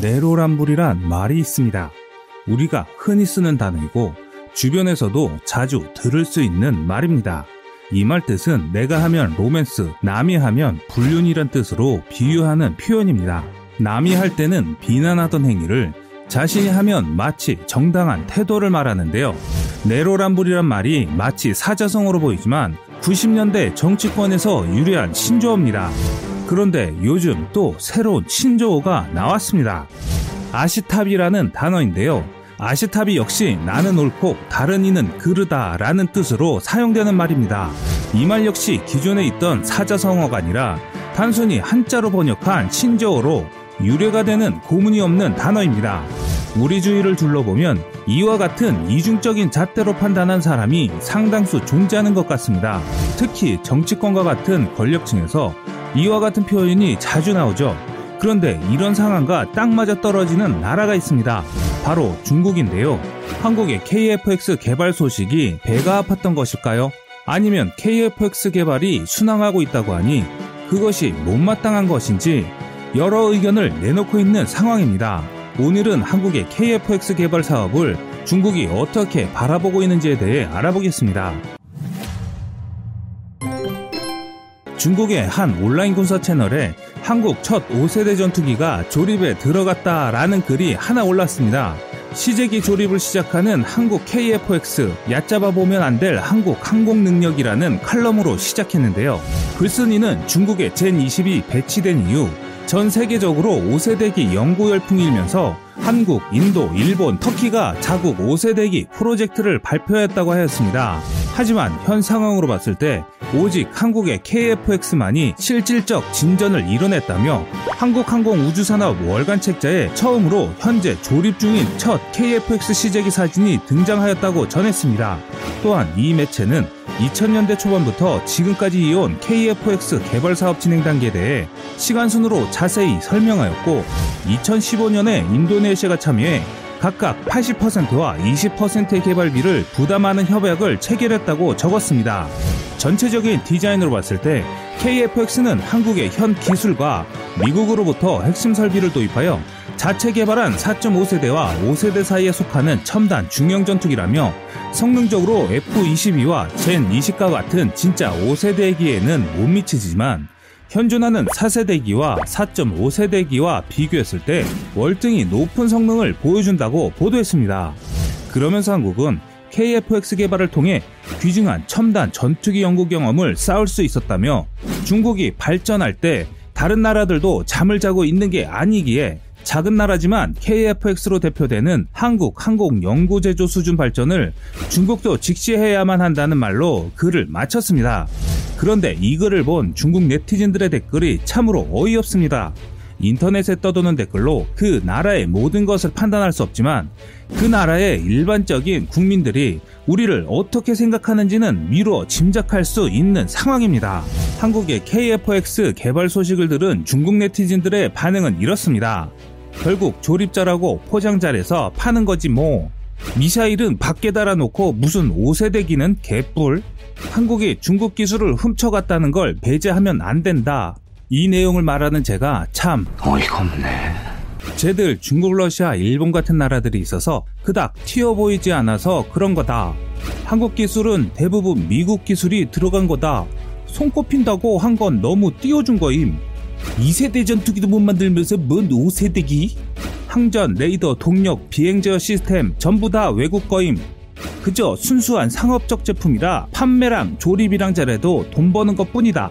내로란불이란 말이 있습니다. 우리가 흔히 쓰는 단어이고 주변에서도 자주 들을 수 있는 말입니다. 이 말 뜻은 내가 하면 로맨스, 남이 하면 불륜이란 뜻으로 비유하는 표현입니다. 남이 할 때는 비난하던 행위를 자신이 하면 마치 정당한 태도를 말하는데요. 내로란불이란 말이 마치 사자성어로 보이지만 90년대 정치권에서 유래한 신조어입니다. 그런데 요즘 또 새로운 신조어가 나왔습니다. 아시탑이라는 단어인데요. 아시탑이 역시 나는 옳고 다른 이는 그르다 라는 뜻으로 사용되는 말입니다. 이 말 역시 기존에 있던 사자성어가 아니라 단순히 한자로 번역한 신조어로 유래가 되는 고문이 없는 단어입니다. 우리 주위를 둘러보면 이와 같은 이중적인 잣대로 판단한 사람이 상당수 존재하는 것 같습니다. 특히 정치권과 같은 권력층에서 이와 같은 표현이 자주 나오죠. 그런데 이런 상황과 딱 맞아 떨어지는 나라가 있습니다. 바로 중국인데요. 한국의 KFX 개발 소식이 배가 아팠던 것일까요? 아니면 KFX 개발이 순항하고 있다고 하니 그것이 못마땅한 것인지 여러 의견을 내놓고 있는 상황입니다. 오늘은 한국의 KFX 개발 사업을 중국이 어떻게 바라보고 있는지에 대해 알아보겠습니다. 중국의 한 온라인 군사 채널에 한국 첫 5세대 전투기가 조립에 들어갔다라는 글이 하나 올랐습니다. 시제기 조립을 시작하는 한국 KFX 얕잡아 보면 안 될 한국 항공 능력이라는 칼럼으로 시작했는데요. 글쓴이는 중국의 젠22 배치된 이후 전 세계적으로 5세대기 연구 열풍이 일면서 한국, 인도, 일본, 터키가 자국 5세대기 프로젝트를 발표했다고 하였습니다. 하지만 현 상황으로 봤을 때 오직 한국의 KFX만이 실질적 진전을 이뤄냈다며 한국항공우주산업 월간 책자에 처음으로 현재 조립 중인 첫 KFX 시제기 사진이 등장하였다고 전했습니다. 또한 이 매체는 2000년대 초반부터 지금까지 이어온 KFX 개발 사업 진행 단계에 대해 시간순으로 자세히 설명하였고 2015년에 인도네시아가 참여해 각각 80%와 20%의 개발비를 부담하는 협약을 체결했다고 적었습니다. 전체적인 디자인으로 봤을 때 KFX는 한국의 현 기술과 미국으로부터 핵심 설비를 도입하여 자체 개발한 4.5세대와 5세대 사이에 속하는 첨단 중형 전투기라며 성능적으로 F-22와 젠20과 같은 진짜 5세대기에는 못 미치지만 현존하는 4세대기와 4.5세대기와 비교했을 때 월등히 높은 성능을 보여준다고 보도했습니다. 그러면서 한국은 KFX 개발을 통해 귀중한 첨단 전투기 연구 경험을 쌓을 수 있었다며 중국이 발전할 때 다른 나라들도 잠을 자고 있는 게 아니기에 작은 나라지만 KFX로 대표되는 한국 항공 연구 제조 수준 발전을 중국도 직시해야만 한다는 말로 글을 마쳤습니다. 그런데 이 글을 본 중국 네티즌들의 댓글이 참으로 어이없습니다. 인터넷에 떠도는 댓글로 그 나라의 모든 것을 판단할 수 없지만 그 나라의 일반적인 국민들이 우리를 어떻게 생각하는지는 미루어 짐작할 수 있는 상황입니다. 한국의 KFX 개발 소식을 들은 중국 네티즌들의 반응은 이렇습니다. 결국 조립자라고 포장 잘해서 파는 거지 뭐. 미사일은 밖에 달아놓고 무슨 5세대기는 개뿔? 한국이 중국 기술을 훔쳐갔다는 걸 배제하면 안 된다. 이 내용을 말하는 제가 참 어이가 없네. 쟤들 중국, 러시아, 일본 같은 나라들이 있어서 그닥 튀어 보이지 않아서 그런 거다. 한국 기술은 대부분 미국 기술이 들어간 거다. 손꼽힌다고 한 건 너무 띄워준 거임. 2세대 전투기도 못 만들면서 뭔 5세대기? 항전, 레이더, 동력, 비행제어 시스템 전부 다 외국 거임. 그저 순수한 상업적 제품이라 판매랑 조립이랑 잘해도 돈 버는 것 뿐이다.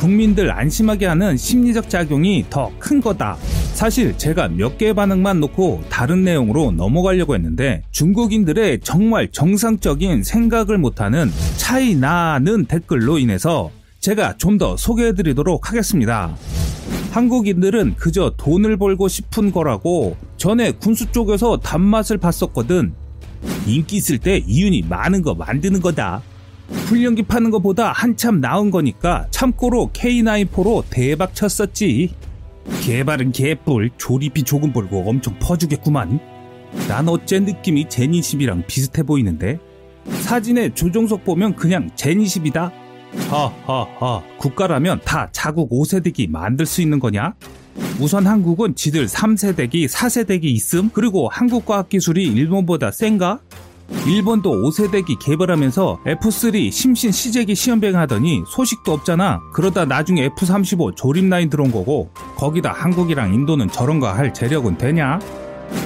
국민들 안심하게 하는 심리적 작용이 더 큰 거다. 사실 제가 몇 개의 반응만 놓고 다른 내용으로 넘어가려고 했는데 중국인들의 정말 정상적인 생각을 못하는 차이 나는 댓글로 인해서 제가 좀 더 소개해드리도록 하겠습니다. 한국인들은 그저 돈을 벌고 싶은 거라고 전에 군수 쪽에서 단맛을 봤었거든. 인기 있을 때 이윤이 많은 거 만드는 거다. 훈련기 파는 것보다 한참 나은 거니까 참고로 K94로 대박 쳤었지. 개발은 개뿔, 조립비 조금 벌고 엄청 퍼주겠구만. 난 어째 느낌이 제니20이랑 비슷해 보이는데? 사진에 조종석 보면 그냥 제니20이다? 하하하, 국가라면 다 자국 5세대기 만들 수 있는 거냐? 우선 한국은 지들 3세대기, 4세대기 있음? 그리고 한국 과학 기술이 일본보다 센가? 일본도 5세대기 개발하면서 F3 심신 시제기 시험병 하더니 소식도 없잖아. 그러다 나중에 F35 조립 라인 들어온 거고 거기다 한국이랑 인도는 저런 거 할 재력은 되냐?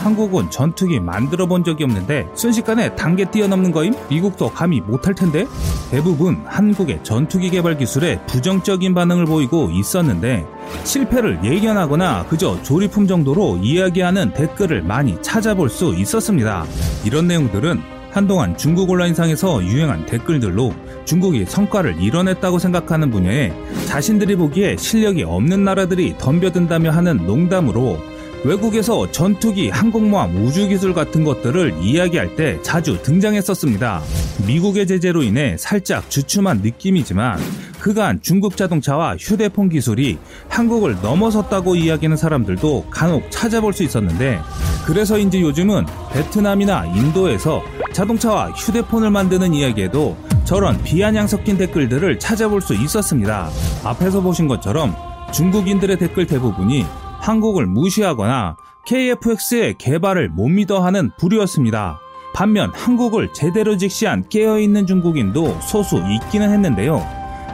한국은 전투기 만들어 본 적이 없는데 순식간에 단계 뛰어넘는 거임? 미국도 감히 못할 텐데? 대부분 한국의 전투기 개발 기술에 부정적인 반응을 보이고 있었는데 실패를 예견하거나 그저 조립품 정도로 이야기하는 댓글을 많이 찾아볼 수 있었습니다. 이런 내용들은 한동안 중국 온라인상에서 유행한 댓글들로 중국이 성과를 이뤄냈다고 생각하는 분야에 자신들이 보기에 실력이 없는 나라들이 덤벼든다며 하는 농담으로 외국에서 전투기, 항공모함, 우주기술 같은 것들을 이야기할 때 자주 등장했었습니다. 미국의 제재로 인해 살짝 주춤한 느낌이지만 그간 중국 자동차와 휴대폰 기술이 한국을 넘어섰다고 이야기하는 사람들도 간혹 찾아볼 수 있었는데 그래서인지 요즘은 베트남이나 인도에서 자동차와 휴대폰을 만드는 이야기에도 저런 비아냥 섞인 댓글들을 찾아볼 수 있었습니다. 앞에서 보신 것처럼 중국인들의 댓글 대부분이 한국을 무시하거나 KFX의 개발을 못 믿어 하는 부류였습니다. 반면 한국을 제대로 직시한 깨어있는 중국인도 소수 있기는 했는데요.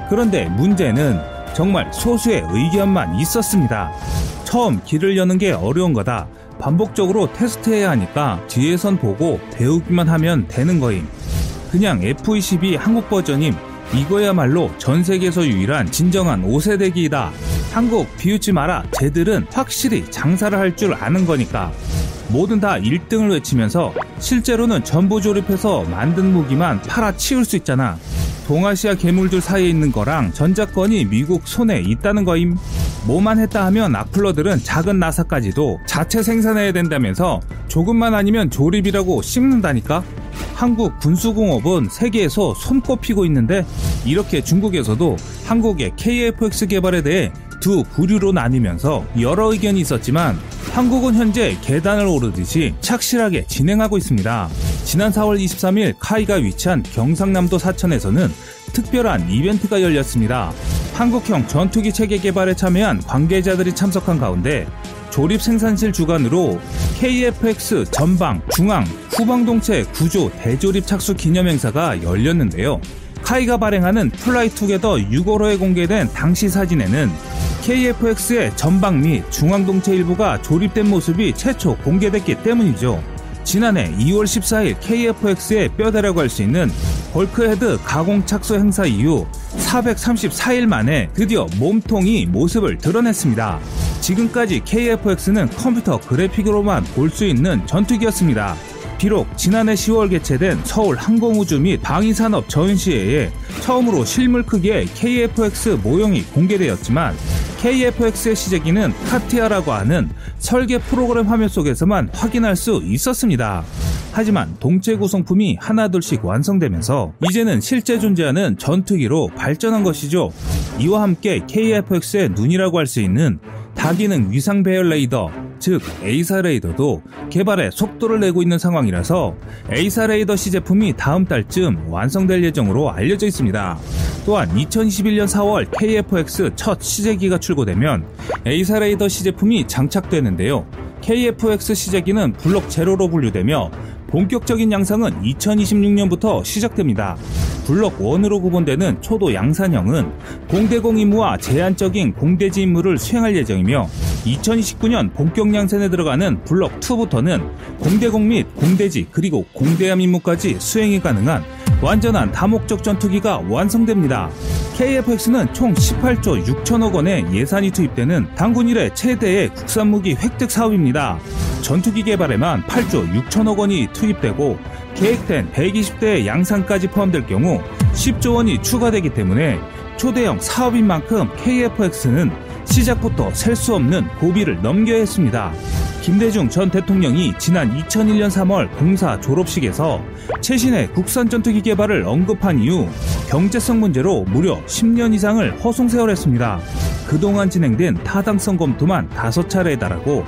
그런데 문제는 정말 소수의 의견만 있었습니다. 처음 길을 여는 게 어려운 거다. 반복적으로 테스트해야 하니까 뒤에선 보고 배우기만 하면 되는 거임. 그냥 F22 한국 버전임. 이거야말로 전 세계에서 유일한 진정한 5세대기이다. 한국 비웃지 마라. 쟤들은 확실히 장사를 할 줄 아는 거니까. 뭐든 다 1등을 외치면서 실제로는 전부 조립해서 만든 무기만 팔아 치울 수 있잖아. 동아시아 괴물들 사이에 있는 거랑 전자권이 미국 손에 있다는 거임. 뭐만 했다 하면 악플러들은 작은 나사까지도 자체 생산해야 된다면서 조금만 아니면 조립이라고 씹는다니까? 한국 군수공업은 세계에서 손꼽히고 있는데 이렇게 중국에서도 한국의 KFX 개발에 대해 두 부류로 나뉘면서 여러 의견이 있었지만 한국은 현재 계단을 오르듯이 착실하게 진행하고 있습니다. 지난 4월 23일 카이가 위치한 경상남도 사천에서는 특별한 이벤트가 열렸습니다. 한국형 전투기 체계 개발에 참여한 관계자들이 참석한 가운데 조립 생산실 주관으로 KFX 전방, 중앙, 후방동체 구조 대조립 착수 기념행사가 열렸는데요. KAI가 발행하는 Fly Together 6월호에 공개된 당시 사진에는 KFX의 전방 및 중앙동체 일부가 조립된 모습이 최초 공개됐기 때문이죠. 지난해 2월 14일 KFX의 뼈대라고 할 수 있는 bulkhead 가공 착수 행사 이후 434일 만에 드디어 몸통이 모습을 드러냈습니다. 지금까지 KFX는 컴퓨터 그래픽으로만 볼 수 있는 전투기였습니다. 비록 지난해 10월 개최된 서울 항공우주 및 방위산업 전시회에 처음으로 실물 크기의 KFX 모형이 공개되었지만 KFX의 시제기는 CATIA라고 하는 설계 프로그램 화면 속에서만 확인할 수 있었습니다. 하지만 동체 구성품이 하나둘씩 완성되면서 이제는 실제 존재하는 전투기로 발전한 것이죠. 이와 함께 KFX의 눈이라고 할 수 있는 다기능 위상 배열 레이더, 즉 AESA 레이더도 개발에 속도를 내고 있는 상황이라서 AESA 레이더 시제품이 다음 달쯤 완성될 예정으로 알려져 있습니다. 또한 2021년 4월 KFX 첫 시제기가 출고되면 AESA 레이더 시제품이 장착되는데요. KFX 시제기는 블록 제로로 분류되며 본격적인 양상은 2026년부터 시작됩니다. 블럭 1으로 구분되는 초도 양산형은 공대공 임무와 제한적인 공대지 임무를 수행할 예정이며 2029년 본격 양산에 들어가는 블럭 2부터는 공대공 및 공대지 그리고 공대함 임무까지 수행이 가능한 완전한 다목적 전투기가 완성됩니다. KFX는 총 18조 6천억 원의 예산이 투입되는 당군 일의 최대의 국산 무기 획득 사업입니다. 전투기 개발에만 8조 6천억 원이 투입되고 계획된 120대의 양산까지 포함될 경우 10조 원이 추가되기 때문에 초대형 사업인 만큼 KFX는 시작부터 셀 수 없는 고비를 넘겨야 했습니다. 김대중 전 대통령이 지난 2001년 3월 공사 졸업식에서 최신의 국산 전투기 개발을 언급한 이후 경제성 문제로 무려 10년 이상을 허송세월했습니다. 그동안 진행된 타당성 검토만 5차례에 달하고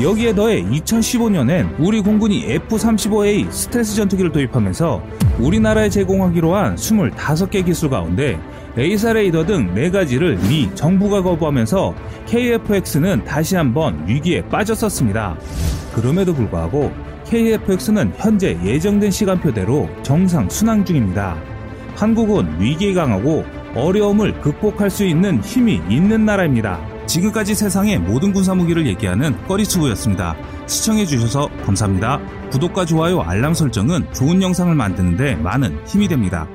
여기에 더해 2015년엔 우리 공군이 F-35A 스텔스 전투기를 도입하면서 우리나라에 제공하기로 한 25개 기술 가운데 AESA 레이더 등 4가지를 미 정부가 거부하면서 KFX는 다시 한번 위기에 빠졌었습니다. 그럼에도 불구하고 KFX는 현재 예정된 시간표대로 정상 순항 중입니다. 한국은 위기에 강하고 어려움을 극복할 수 있는 힘이 있는 나라입니다. 지금까지 세상의 모든 군사무기를 얘기하는 꺼리수구였습니다. 시청해주셔서 감사합니다. 구독과 좋아요, 알람 설정은 좋은 영상을 만드는데 많은 힘이 됩니다.